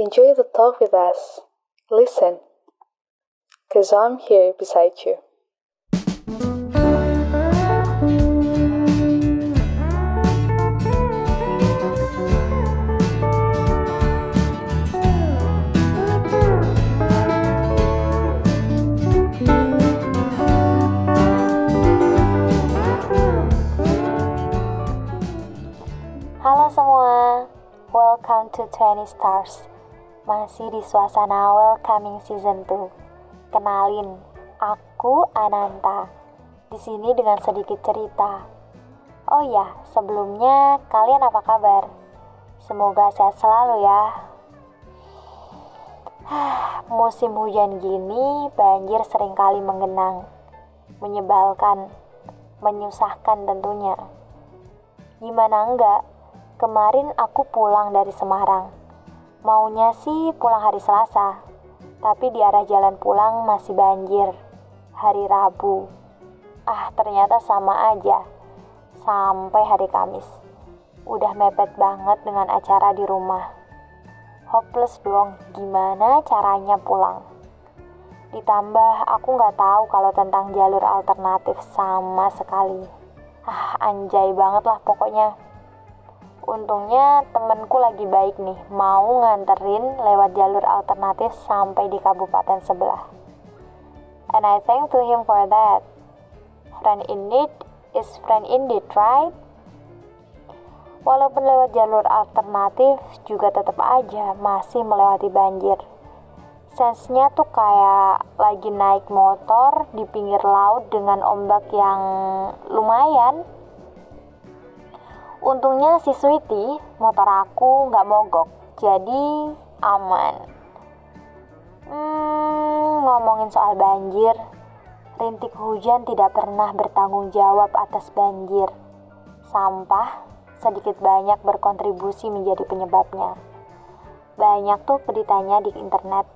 Enjoy the talk with us. Listen, because I'm here beside you. Semua, welcome to 20 Stars. Masih di suasana welcoming season 2. Kenalin, aku Ananta. Di sini dengan sedikit cerita. Oh ya, sebelumnya kalian apa kabar? Semoga sehat selalu ya. Musim hujan gini, banjir sering kali menggenang, menyebalkan, menyusahkan tentunya. Gimana enggak? Kemarin aku pulang dari Semarang. Maunya sih pulang hari Selasa, tapi di arah jalan pulang masih banjir. Hari Rabu. Ah, ternyata sama aja. Sampai hari Kamis. Udah mepet banget dengan acara di rumah. Hopeless dong, gimana caranya pulang? Ditambah aku nggak tahu kalau tentang jalur alternatif sama sekali. Ah, anjay banget lah pokoknya. Untungnya temenku lagi baik nih, mau nganterin lewat jalur alternatif sampai di kabupaten sebelah. And I thank to him for that. Friend in need is friend indeed, right? Walaupun lewat jalur alternatif juga tetap aja masih melewati banjir. Sensenya tuh kayak lagi naik motor di pinggir laut dengan ombak yang lumayan. Untungnya si Sweetie, motor aku nggak mogok, jadi aman. Hmm, ngomongin soal banjir, rintik hujan tidak pernah bertanggung jawab atas banjir. Sampah sedikit banyak berkontribusi menjadi penyebabnya. Banyak tuh beritanya di internet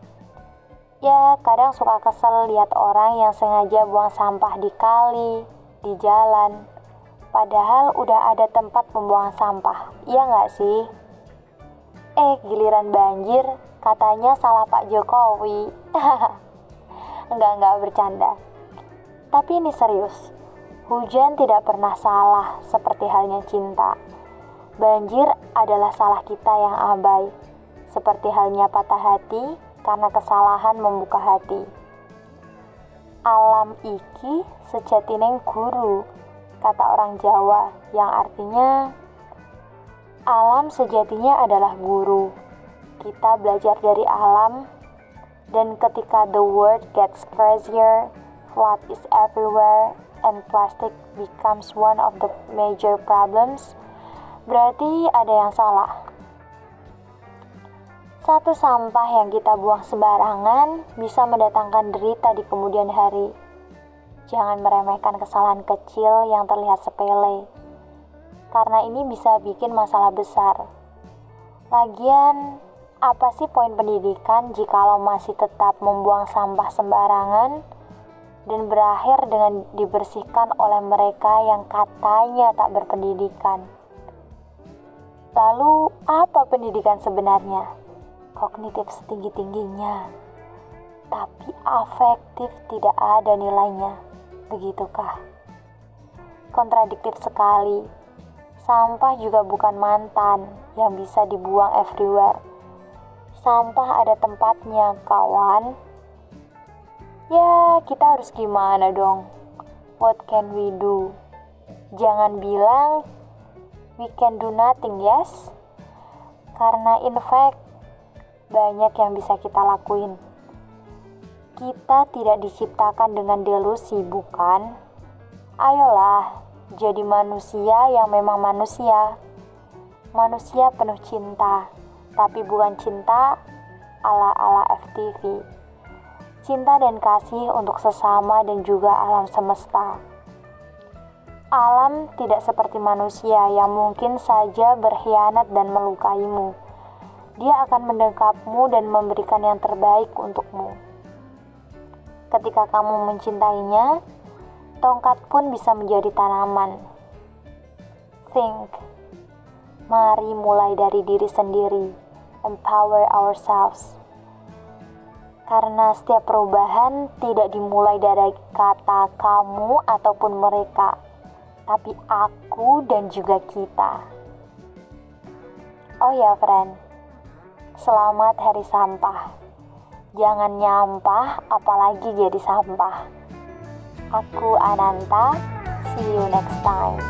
Ya, kadang suka kesel lihat orang yang sengaja buang sampah di kali, di jalan. Padahal udah ada tempat pembuangan sampah, iya nggak sih? Eh, giliran banjir, katanya salah Pak Jokowi. enggak, enggak bercanda. Tapi ini serius, hujan tidak pernah salah seperti halnya cinta. Banjir adalah salah kita yang abai, seperti halnya patah hati karena kesalahan membuka hati. Alam iki sejatine guru, kata orang Jawa yang artinya alam sejatinya adalah guru. Kita belajar dari alam dan ketika the world gets crazier, flood is everywhere and plastic becomes one of the major problems, berarti ada yang salah. Satu sampah yang kita buang sembarangan bisa mendatangkan derita di kemudian hari. Jangan meremehkan kesalahan kecil yang terlihat sepele, karena ini bisa bikin masalah besar. Lagian, apa sih poin pendidikan jikalau masih tetap membuang sampah sembarangan dan berakhir dengan dibersihkan oleh mereka yang katanya tak berpendidikan? Lalu, apa pendidikan sebenarnya? kognitif setinggi-tingginya, tapi afektif tidak ada nilainya. Begitukah? Kontradiktif sekali. Sampah juga bukan mantan yang bisa dibuang everywhere. Sampah ada tempatnya, kawan. Ya, kita harus gimana dong? What can we do? Jangan bilang we can do nothing, yes? Karena in fact, banyak yang bisa kita lakuin. Kita tidak diciptakan dengan delusi, bukan? Ayolah, jadi manusia yang memang manusia. Manusia penuh cinta, tapi bukan cinta ala-ala FTV. Cinta dan kasih untuk sesama dan juga alam semesta. Alam tidak seperti manusia yang mungkin saja berkhianat dan melukaimu dia akan mendekapmu dan memberikan yang terbaik untukmu. Ketika kamu mencintainya, tongkat pun bisa menjadi tanaman. Think, mari mulai dari diri sendiri. empower ourselves. Karena setiap perubahan tidak dimulai dari kata kamu ataupun mereka, tapi aku dan juga kita. Oh ya, friend, selamat hari sampah. Jangan nyampah, apalagi jadi sampah. Aku Ananta, see you next time.